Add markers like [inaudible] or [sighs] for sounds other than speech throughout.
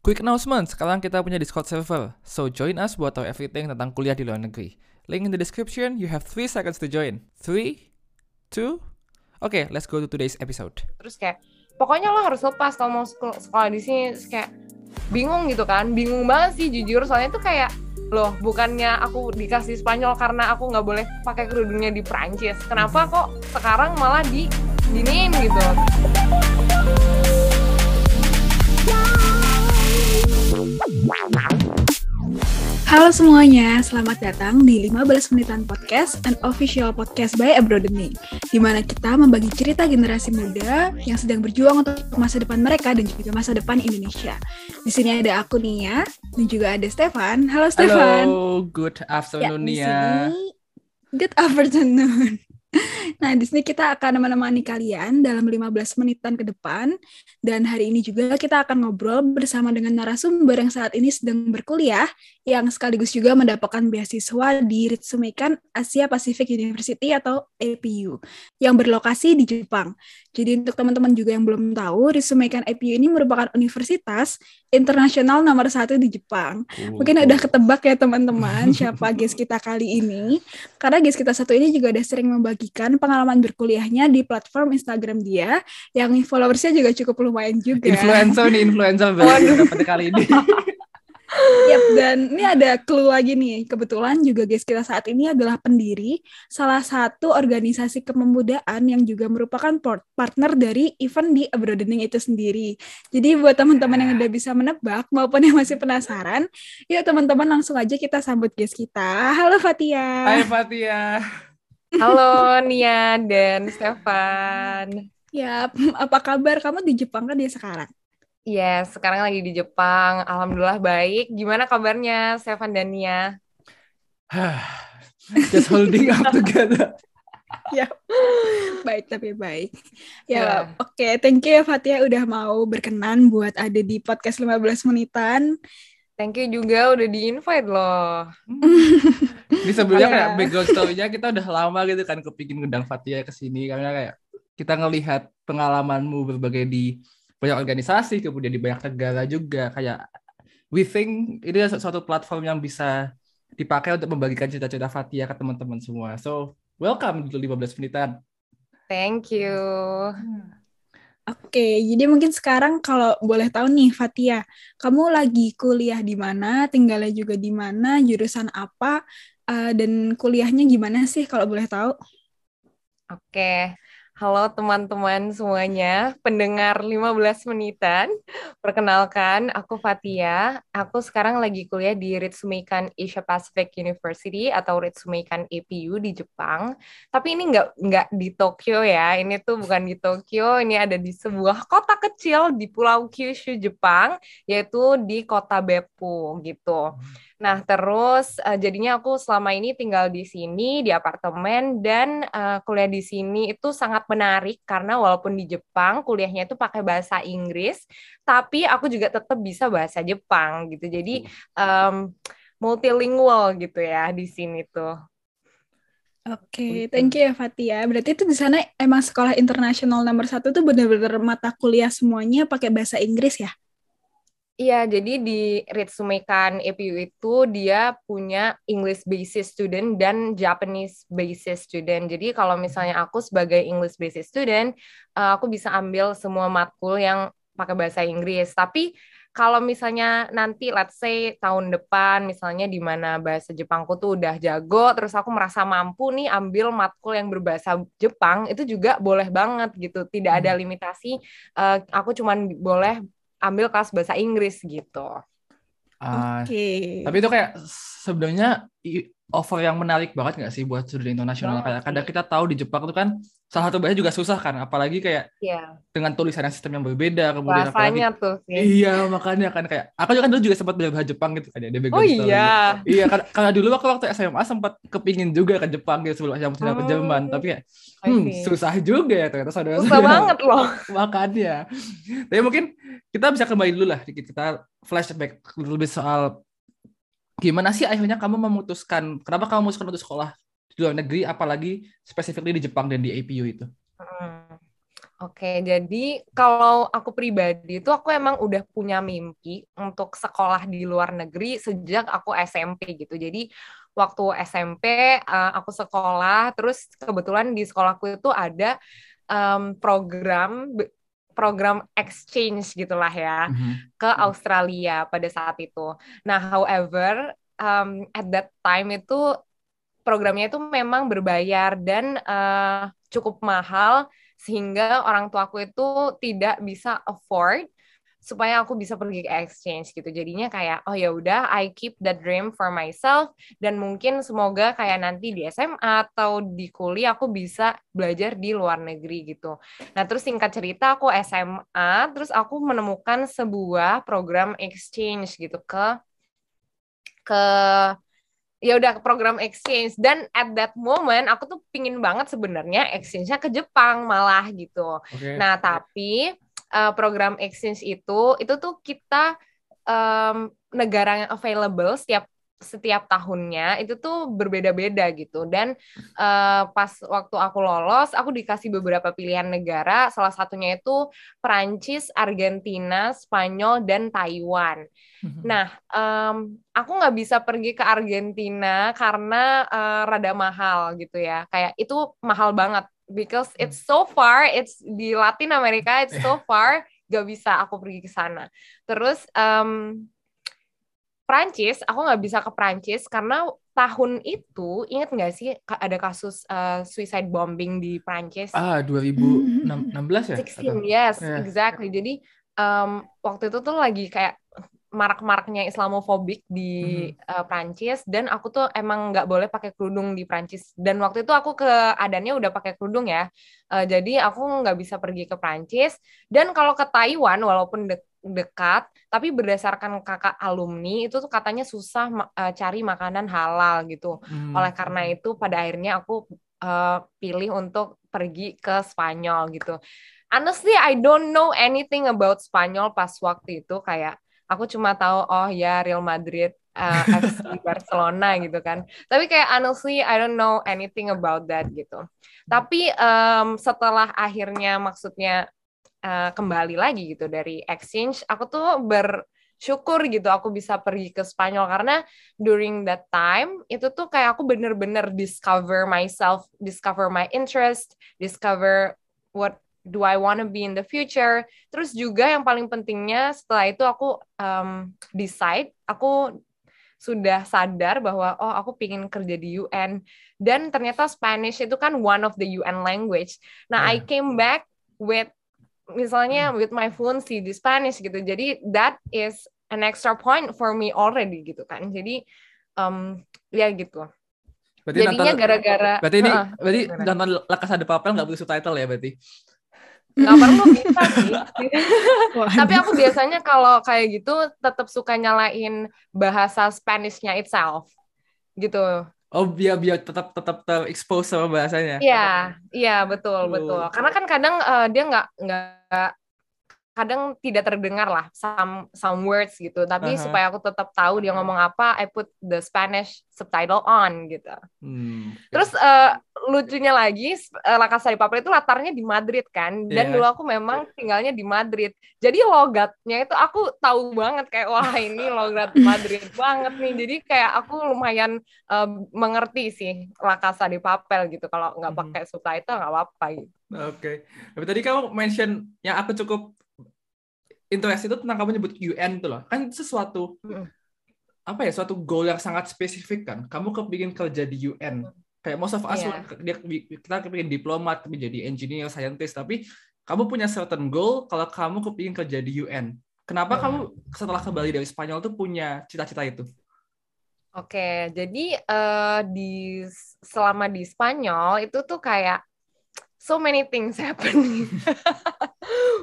Quick announcement, sekarang kita punya Discord server. So join us buat tahu everything tentang kuliah di luar negeri. Link in the description, you have 3 seconds to join. 3, 2, Oke, okay, let's go to today's episode. Terus kayak, pokoknya lo harus lepas kalau mau sekolah di sini. Terus kayak, bingung gitu kan. Bingung banget sih jujur, soalnya tuh kayak, loh bukannya aku dikasih Spanyol karena aku nggak boleh pakai kerudungnya di Prancis. Kenapa kok sekarang malah di giniin gitu? Halo semuanya, selamat datang di 15 Menitan Podcast, an official podcast by Abroadening, di mana kita membagi cerita generasi muda yang sedang berjuang untuk masa depan mereka dan juga masa depan Indonesia. Di sini ada aku Nia dan juga ada Stefan. Halo Stefan. Halo, good afternoon ya, Nia. Good afternoon. [laughs] Nah, di sini kita akan menemani kalian dalam 15 menitan ke depan. Dan hari ini juga kita akan ngobrol bersama dengan narasumber yang saat ini sedang berkuliah, yang sekaligus juga mendapatkan beasiswa di Ritsumeikan Asia Pacific University atau APU, yang berlokasi di Jepang. Jadi untuk teman-teman juga yang belum tahu, Ritsumeikan APU ini merupakan universitas internasional nomor satu di Jepang. Oh, Mungkin udah ketebak ya teman-teman [laughs] siapa guest kita kali ini. Karena guest kita satu ini juga udah sering membagikan pengalaman berkuliahnya di platform Instagram dia, yang followersnya juga cukup lumayan juga. Influencer nih, influencer pada kali ini. [laughs] Yap, dan ini ada clue lagi nih. Kebetulan juga guys kita saat ini adalah pendiri salah satu organisasi kepemudaan yang juga merupakan partner dari event di Abroadening itu sendiri. Jadi buat teman-teman yang udah bisa menebak maupun yang masih penasaran, yuk teman-teman langsung aja kita sambut guys kita. Halo Fatia. Hai Fatia. Halo Nia dan Stefan. Ya, [laughs] apa kabar kamu di Jepang kan dia sekarang? Iya, yes, sekarang lagi di Jepang. Alhamdulillah baik. Gimana kabarnya Stefan dan Nia? [sighs] Just holding up together. [laughs] ya, baik tapi baik. Ya, yeah. oke. Okay. Thank you ya Fatia udah mau berkenan buat ada di podcast 15 menitan. Thank you juga udah di-invite loh. Ini sebelumnya yeah. kayak background story-nya kita udah lama gitu kan kepingin ngundang Fatia ke sini karena kayak kita ngelihat pengalamanmu berbagai di banyak organisasi kemudian di banyak negara juga. Kayak we think ini adalah suatu platform yang bisa dipakai untuk membagikan cerita-cerita Fatia ke teman-teman semua. So welcome di 15 menitan. Thank you. Oke, jadi mungkin sekarang kalau boleh tahu nih Fatia, kamu lagi kuliah di mana, tinggalnya juga di mana, jurusan apa, uh, dan kuliahnya gimana sih kalau boleh tahu? Oke, Halo teman-teman semuanya, pendengar 15 menitan. Perkenalkan, aku Fatia. Aku sekarang lagi kuliah di Ritsumeikan Asia Pacific University atau Ritsumeikan APU di Jepang. Tapi ini nggak nggak di Tokyo ya. Ini tuh bukan di Tokyo. Ini ada di sebuah kota kecil di Pulau Kyushu, Jepang, yaitu di kota Beppu gitu. Nah, terus uh, jadinya aku selama ini tinggal di sini di apartemen dan uh, kuliah di sini itu sangat menarik karena walaupun di Jepang kuliahnya itu pakai bahasa Inggris, tapi aku juga tetap bisa bahasa Jepang gitu. Jadi um, multilingual gitu ya di sini tuh. Oke, okay, thank you ya Fatia. Berarti itu di sana emang sekolah internasional nomor satu tuh benar-benar mata kuliah semuanya pakai bahasa Inggris ya? Iya, jadi di Ritsumeikan EPU itu dia punya English basis student dan Japanese basis student. Jadi kalau misalnya aku sebagai English basis student, uh, aku bisa ambil semua matkul yang pakai bahasa Inggris. Tapi kalau misalnya nanti let's say tahun depan misalnya di mana bahasa Jepangku tuh udah jago, terus aku merasa mampu nih ambil matkul yang berbahasa Jepang, itu juga boleh banget gitu. Tidak ada hmm. limitasi. Uh, aku cuman boleh ambil kelas bahasa Inggris gitu. Uh, Oke. Okay. Tapi itu kayak sebenarnya offer yang menarik banget nggak sih buat studi internasional? Kayak kadang kita tahu di Jepang itu kan salah satu bahasa juga susah kan, apalagi kayak yeah. dengan tulisan sistem yang berbeda, kemudian Bahasanya apalagi, tuh. Ya. Iya makanya kan kayak aku juga kan dulu juga sempat belajar bahasa Jepang gitu kan ya, Oh iya. iya karena, karena dulu waktu waktu SMA sempat kepingin juga ke Jepang gitu sebelum yang oh. ke Jerman, tapi kayak hmm, susah juga ya ternyata saudara. Susah banget loh. [laughs] makanya. Tapi mungkin kita bisa kembali dulu lah dikit kita flashback lebih soal gimana sih akhirnya kamu memutuskan kenapa kamu memutuskan untuk sekolah di luar negeri apalagi spesifiknya di Jepang dan di APU itu? Hmm. Oke, jadi kalau aku pribadi itu aku emang udah punya mimpi untuk sekolah di luar negeri sejak aku SMP gitu. Jadi waktu SMP uh, aku sekolah, terus kebetulan di sekolahku itu ada um, program program exchange gitulah ya mm-hmm. ke Australia pada saat itu. Nah, however, um, at that time itu programnya itu memang berbayar dan uh, cukup mahal sehingga orang tuaku itu tidak bisa afford supaya aku bisa pergi ke exchange gitu. Jadinya kayak oh ya udah I keep that dream for myself dan mungkin semoga kayak nanti di SMA atau di kuliah aku bisa belajar di luar negeri gitu. Nah, terus singkat cerita aku SMA terus aku menemukan sebuah program exchange gitu ke ke ya udah program exchange dan at that moment aku tuh pingin banget sebenarnya exchange-nya ke Jepang malah gitu. Okay. Nah tapi uh, program exchange itu itu tuh kita um, negara yang available setiap setiap tahunnya itu tuh berbeda-beda gitu dan uh, pas waktu aku lolos aku dikasih beberapa pilihan negara salah satunya itu Perancis, Argentina, Spanyol dan Taiwan. Mhm. Nah um, aku nggak bisa pergi ke Argentina karena uh, rada mahal gitu ya kayak itu mahal banget because it's so far it's di Latin Amerika it's so [laughs] far gak bisa aku pergi ke sana. Terus um, Prancis, aku nggak bisa ke Prancis karena tahun itu inget nggak sih ada kasus uh, suicide bombing di Prancis? Ah, 2016 ya? 16, atau? yes, yeah. exactly. Jadi um, waktu itu tuh lagi kayak marak-maraknya Islamofobik di mm-hmm. uh, Prancis dan aku tuh emang nggak boleh pakai kerudung di Prancis dan waktu itu aku ke adanya udah pakai kerudung ya uh, jadi aku nggak bisa pergi ke Prancis dan kalau ke Taiwan walaupun de- dekat, tapi berdasarkan kakak alumni itu tuh katanya susah uh, cari makanan halal gitu. Hmm. Oleh karena itu pada akhirnya aku uh, pilih untuk pergi ke Spanyol gitu. Honestly, I don't know anything about Spanyol pas waktu itu kayak aku cuma tahu oh ya Real Madrid uh, eh, FC [laughs] Barcelona gitu kan. Tapi kayak honestly I don't know anything about that gitu. Tapi um, setelah akhirnya maksudnya uh, kembali lagi gitu dari exchange aku tuh bersyukur gitu aku bisa pergi ke Spanyol karena during that time itu tuh kayak aku bener-bener discover myself discover my interest discover what do I want to be in the future terus juga yang paling pentingnya setelah itu aku um, decide aku sudah sadar bahwa oh aku pingin kerja di UN dan ternyata Spanish itu kan one of the UN language. Nah, yeah. I came back with misalnya hmm. with my fluency di Spanish gitu. Jadi that is an extra point for me already gitu kan. Jadi um, ya gitu. Berarti Jadinya gara-gara Berarti ini uh, berarti nonton La Casa de Papel nggak butuh subtitle ya berarti? Nggak perlu bisa sih. [laughs] [laughs] Tapi aku biasanya kalau kayak gitu tetap suka nyalain bahasa Spanishnya itself gitu. Oh biar biar tetap tetap terekspos sama bahasanya. Iya, iya betul oh. betul. Karena kan kadang uh, dia nggak nggak uh, kadang tidak terdengar lah some some words gitu tapi uh -huh. supaya aku tetap tahu dia ngomong apa I put the Spanish subtitle on gitu hmm, okay. terus uh, lucunya lagi uh, La Casa de Papel itu latarnya di Madrid kan dan yeah. dulu aku memang tinggalnya di Madrid jadi logatnya itu aku tahu banget kayak wah ini logat Madrid [laughs] banget nih jadi kayak aku lumayan uh, mengerti sih La Casa de Papel gitu kalau nggak hmm. pakai subtitle nggak apa-apa gitu Oke, okay. tapi tadi kamu mention yang aku cukup interest itu tentang kamu nyebut UN itu loh. Kan sesuatu hmm. apa ya, suatu goal yang sangat spesifik kan. Kamu kepingin kerja di UN. Kayak most of us yeah. dia kita kepingin diplomat, kepingin jadi engineer, scientist, tapi kamu punya certain goal kalau kamu kepingin kerja di UN. Kenapa hmm. kamu setelah kembali dari Spanyol tuh punya cita-cita itu? Oke, jadi uh, di selama di Spanyol itu tuh kayak so many things [laughs] happen.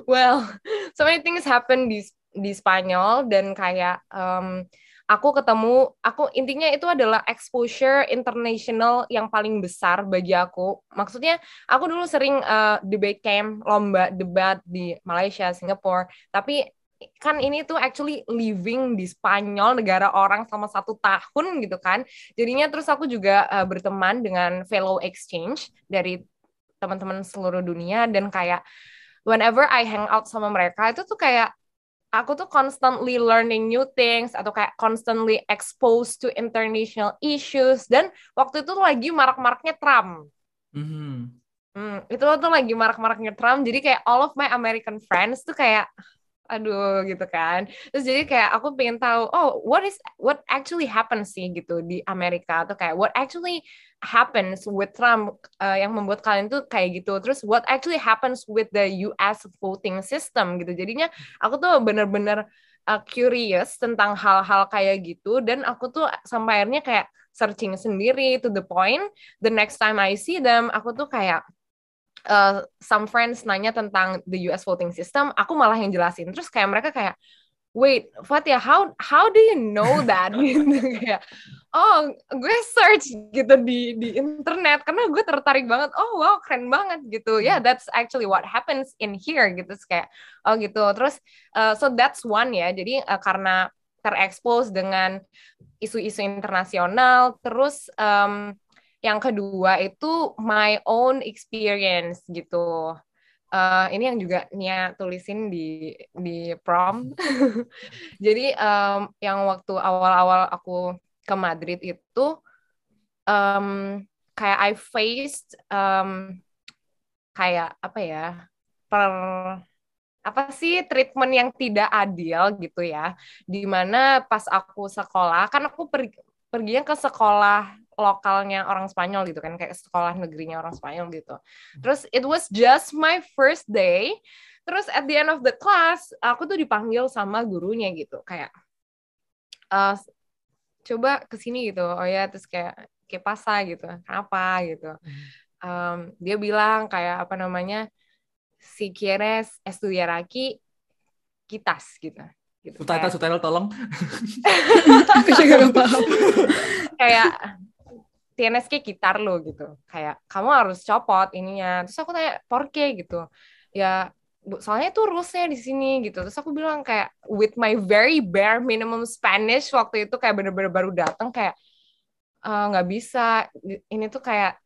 Well, so many things happen di di Spanyol dan kayak um, aku ketemu aku intinya itu adalah exposure international yang paling besar bagi aku. Maksudnya aku dulu sering uh, debate camp, lomba debat di Malaysia, Singapura, tapi kan ini tuh actually living di Spanyol negara orang selama satu tahun gitu kan jadinya terus aku juga uh, berteman dengan fellow exchange dari teman-teman seluruh dunia dan kayak whenever I hang out sama mereka itu tuh kayak aku tuh constantly learning new things atau kayak constantly exposed to international issues dan waktu itu lagi marak-maraknya Trump. Mm-hmm. Hmm, itu tuh lagi marak-maraknya Trump jadi kayak all of my American friends tuh kayak aduh gitu kan. Terus jadi kayak aku pengen tahu oh what is what actually happens sih gitu di Amerika? Atau kayak what actually happens with Trump uh, yang membuat kalian tuh kayak gitu? Terus what actually happens with the US voting system gitu? Jadinya aku tuh bener-bener uh, curious tentang hal-hal kayak gitu. Dan aku tuh sampai akhirnya kayak searching sendiri to the point the next time I see them aku tuh kayak uh, some friends nanya tentang the US voting system aku malah yang jelasin. Terus kayak mereka kayak wait Fatia how how do you know that? [laughs] Gitu kayak oh gue search gitu di di internet karena gue tertarik banget. Oh wow keren banget gitu. Ya yeah, that's actually what happens in here gitu. Terus kayak oh gitu. Terus uh, so that's one ya. Jadi uh, karena terekspos dengan isu-isu internasional terus um, yang kedua itu my own experience gitu uh, ini yang juga Nia tulisin di di prom. [laughs] Jadi um, yang waktu awal-awal aku ke Madrid itu um, kayak I faced um, kayak apa ya per apa sih treatment yang tidak adil gitu ya di mana pas aku sekolah kan aku pergi perginya ke sekolah lokalnya orang Spanyol gitu kan kayak sekolah negerinya orang Spanyol gitu. Terus it was just my first day. Terus at the end of the class aku tuh dipanggil sama gurunya gitu kayak uh, coba ke sini gitu. Oh ya terus kayak kayak pasa gitu. Kenapa gitu. Um, dia bilang kayak apa namanya si quieres estudiar aquí kitas gitu gitu. Subtitle, subtitle tolong. [laughs] [laughs] kayak tienes que lo gitu kayak kamu harus copot ininya terus aku tanya porke gitu ya soalnya itu rulesnya di sini gitu terus aku bilang kayak with my very bare minimum Spanish waktu itu kayak bener-bener baru datang kayak eh, nggak uh, bisa ini tuh kayak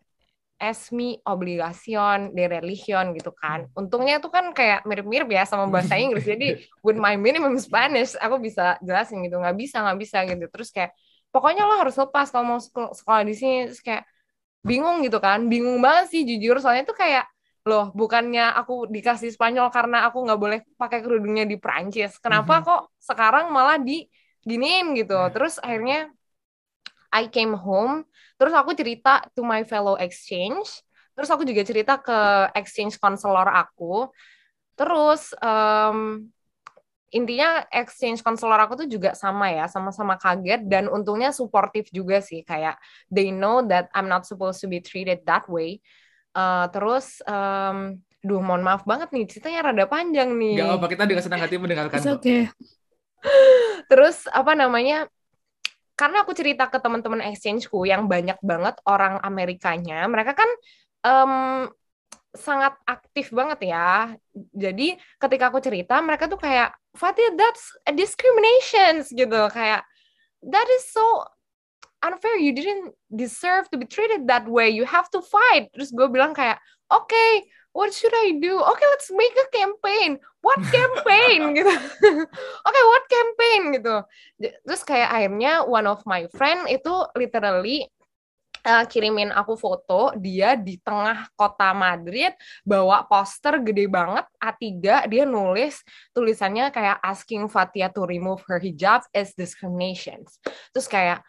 esmi obligación de religion gitu kan. Untungnya itu kan kayak mirip-mirip ya sama [laughs] bahasa Inggris. Jadi with my minimum Spanish aku bisa jelasin gitu. Nggak bisa, nggak bisa gitu. Terus kayak pokoknya lo harus lepas kalau mau sekolah di sini. Terus kayak bingung gitu kan. Bingung banget sih jujur. Soalnya tuh kayak loh bukannya aku dikasih Spanyol karena aku nggak boleh pakai kerudungnya di Prancis kenapa mm -hmm. kok sekarang malah di giniin gitu. Yeah. terus akhirnya I came home. Terus aku cerita to my fellow exchange. Terus aku juga cerita ke exchange counselor aku. Terus um, intinya exchange counselor aku tuh juga sama ya, sama-sama kaget dan untungnya suportif juga sih kayak they know that I'm not supposed to be treated that way. Uh, terus um, duh mohon maaf banget nih ceritanya rada panjang nih. Gak apa kita dengan senang hati mendengarkan. Oke. Okay. [laughs] terus apa namanya? Karena aku cerita ke teman-teman exchangeku yang banyak banget orang Amerikanya, mereka kan um, sangat aktif banget ya. Jadi ketika aku cerita, mereka tuh kayak, Fatih, that's a discrimination gitu. Kayak, that is so unfair. You didn't deserve to be treated that way. You have to fight. Terus gue bilang kayak, oke, okay, what should I do? Oke, okay, let's make a campaign. What [laughs] campaign gitu? Oke, [laughs] okay, what campaign gitu. Terus kayak akhirnya one of my friend itu literally uh, kirimin aku foto dia di tengah kota Madrid bawa poster gede banget A3 dia nulis tulisannya kayak asking Fatia to remove her hijab is discrimination terus kayak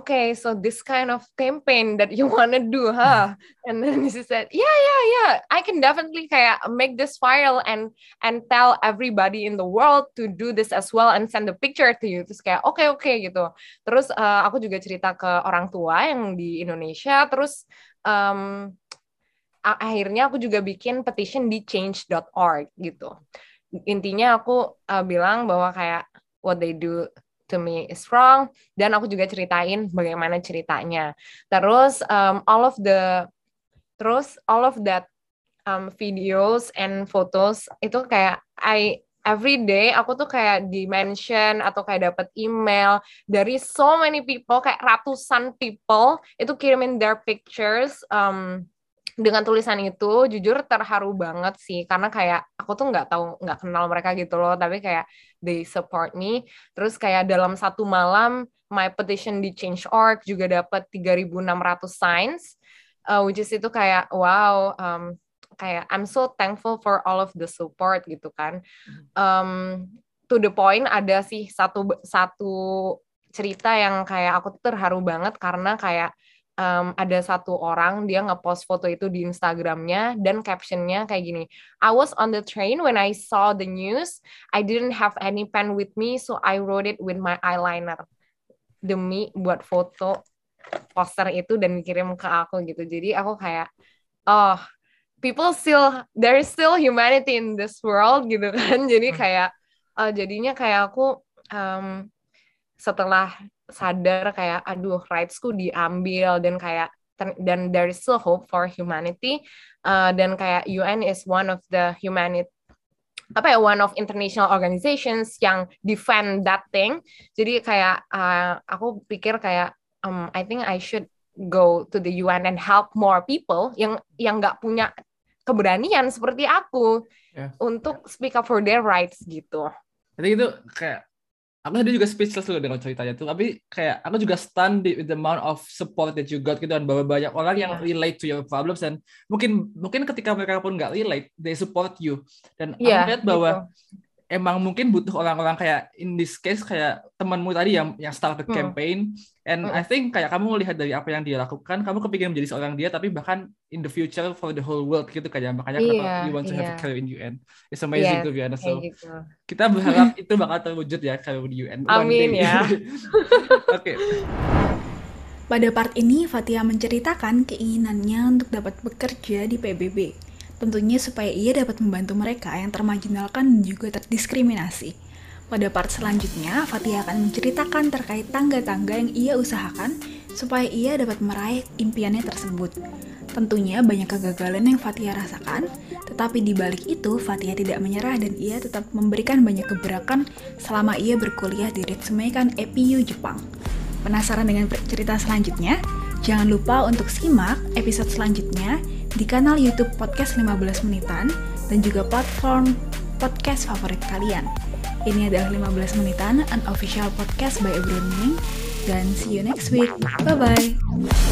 okay, so this kind of campaign that you [laughs] want to do, huh? And then she said, yeah, yeah, yeah, I can definitely kayak make this viral and and tell everybody in the world to do this as well and send the picture to you. Terus kayak oke okay, oke okay, gitu. Terus uh, aku juga cerita ke orang tua yang di Indonesia. Terus um, akhirnya aku juga bikin petition di change.org gitu. Intinya aku uh, bilang bahwa kayak what they do to me is wrong. Dan aku juga ceritain bagaimana ceritanya. Terus um, all of the terus all of that um, videos and photos itu kayak I every day aku tuh kayak di mention atau kayak dapat email dari so many people kayak ratusan people itu kirimin their pictures um, dengan tulisan itu jujur terharu banget sih. Karena kayak aku tuh nggak tahu nggak kenal mereka gitu loh. Tapi kayak they support me. Terus kayak dalam satu malam my petition di Change.org juga dapat 3.600 signs. Uh, which is itu kayak wow um, kayak I'm so thankful for all of the support gitu kan. Um, to the point ada sih satu satu cerita yang kayak aku terharu banget karena kayak um, ada satu orang dia ngepost foto itu di Instagramnya dan captionnya kayak gini I was on the train when I saw the news. I didn't have any pen with me so I wrote it with my eyeliner. Demi buat foto poster itu dan kirim ke aku gitu. Jadi aku kayak oh people still there is still humanity in this world gitu kan. [laughs] Jadi hmm. kayak uh, jadinya kayak aku um, setelah sadar kayak aduh rightsku diambil dan kayak dan there is still hope for humanity uh, dan kayak UN is one of the humanity apa ya one of international organizations yang defend that thing jadi kayak uh, aku pikir kayak um, I think I should go to the UN and help more people yang yang nggak punya keberanian seperti aku yeah. untuk speak up for their rights gitu. Jadi itu kayak aku tadi juga speechless loh dengan ceritanya tuh tapi kayak aku juga stunned with the amount of support that you got gitu dan bahwa banyak orang yang yeah. relate to your problems dan mungkin mungkin ketika mereka pun nggak relate they support you dan yeah, aku lihat bahwa gitu emang mungkin butuh orang-orang kayak in this case kayak temanmu tadi yang yang start the hmm. campaign and hmm. I think kayak kamu melihat dari apa yang dia lakukan kamu kepingin menjadi seorang dia tapi bahkan in the future for the whole world gitu kayak makanya yeah, kenapa you want to yeah. have a iya. career in UN it's amazing yeah, to be honest so gitu. kita berharap [laughs] itu bakal terwujud ya career di UN amin ya oke [laughs] okay. Pada part ini, Fatia menceritakan keinginannya untuk dapat bekerja di PBB Tentunya supaya ia dapat membantu mereka yang termarginalkan dan juga terdiskriminasi. Pada part selanjutnya, Fatia akan menceritakan terkait tangga-tangga yang ia usahakan supaya ia dapat meraih impiannya tersebut. Tentunya banyak kegagalan yang Fatia rasakan, tetapi di balik itu Fatia tidak menyerah dan ia tetap memberikan banyak gebrakan selama ia berkuliah di Ritsumeikan EPU Jepang. Penasaran dengan cerita selanjutnya? Jangan lupa untuk simak episode selanjutnya di kanal YouTube Podcast 15 Menitan dan juga platform podcast favorit kalian. Ini adalah 15 Menitan, an official podcast by Ebroning, dan see you next week. Bye-bye!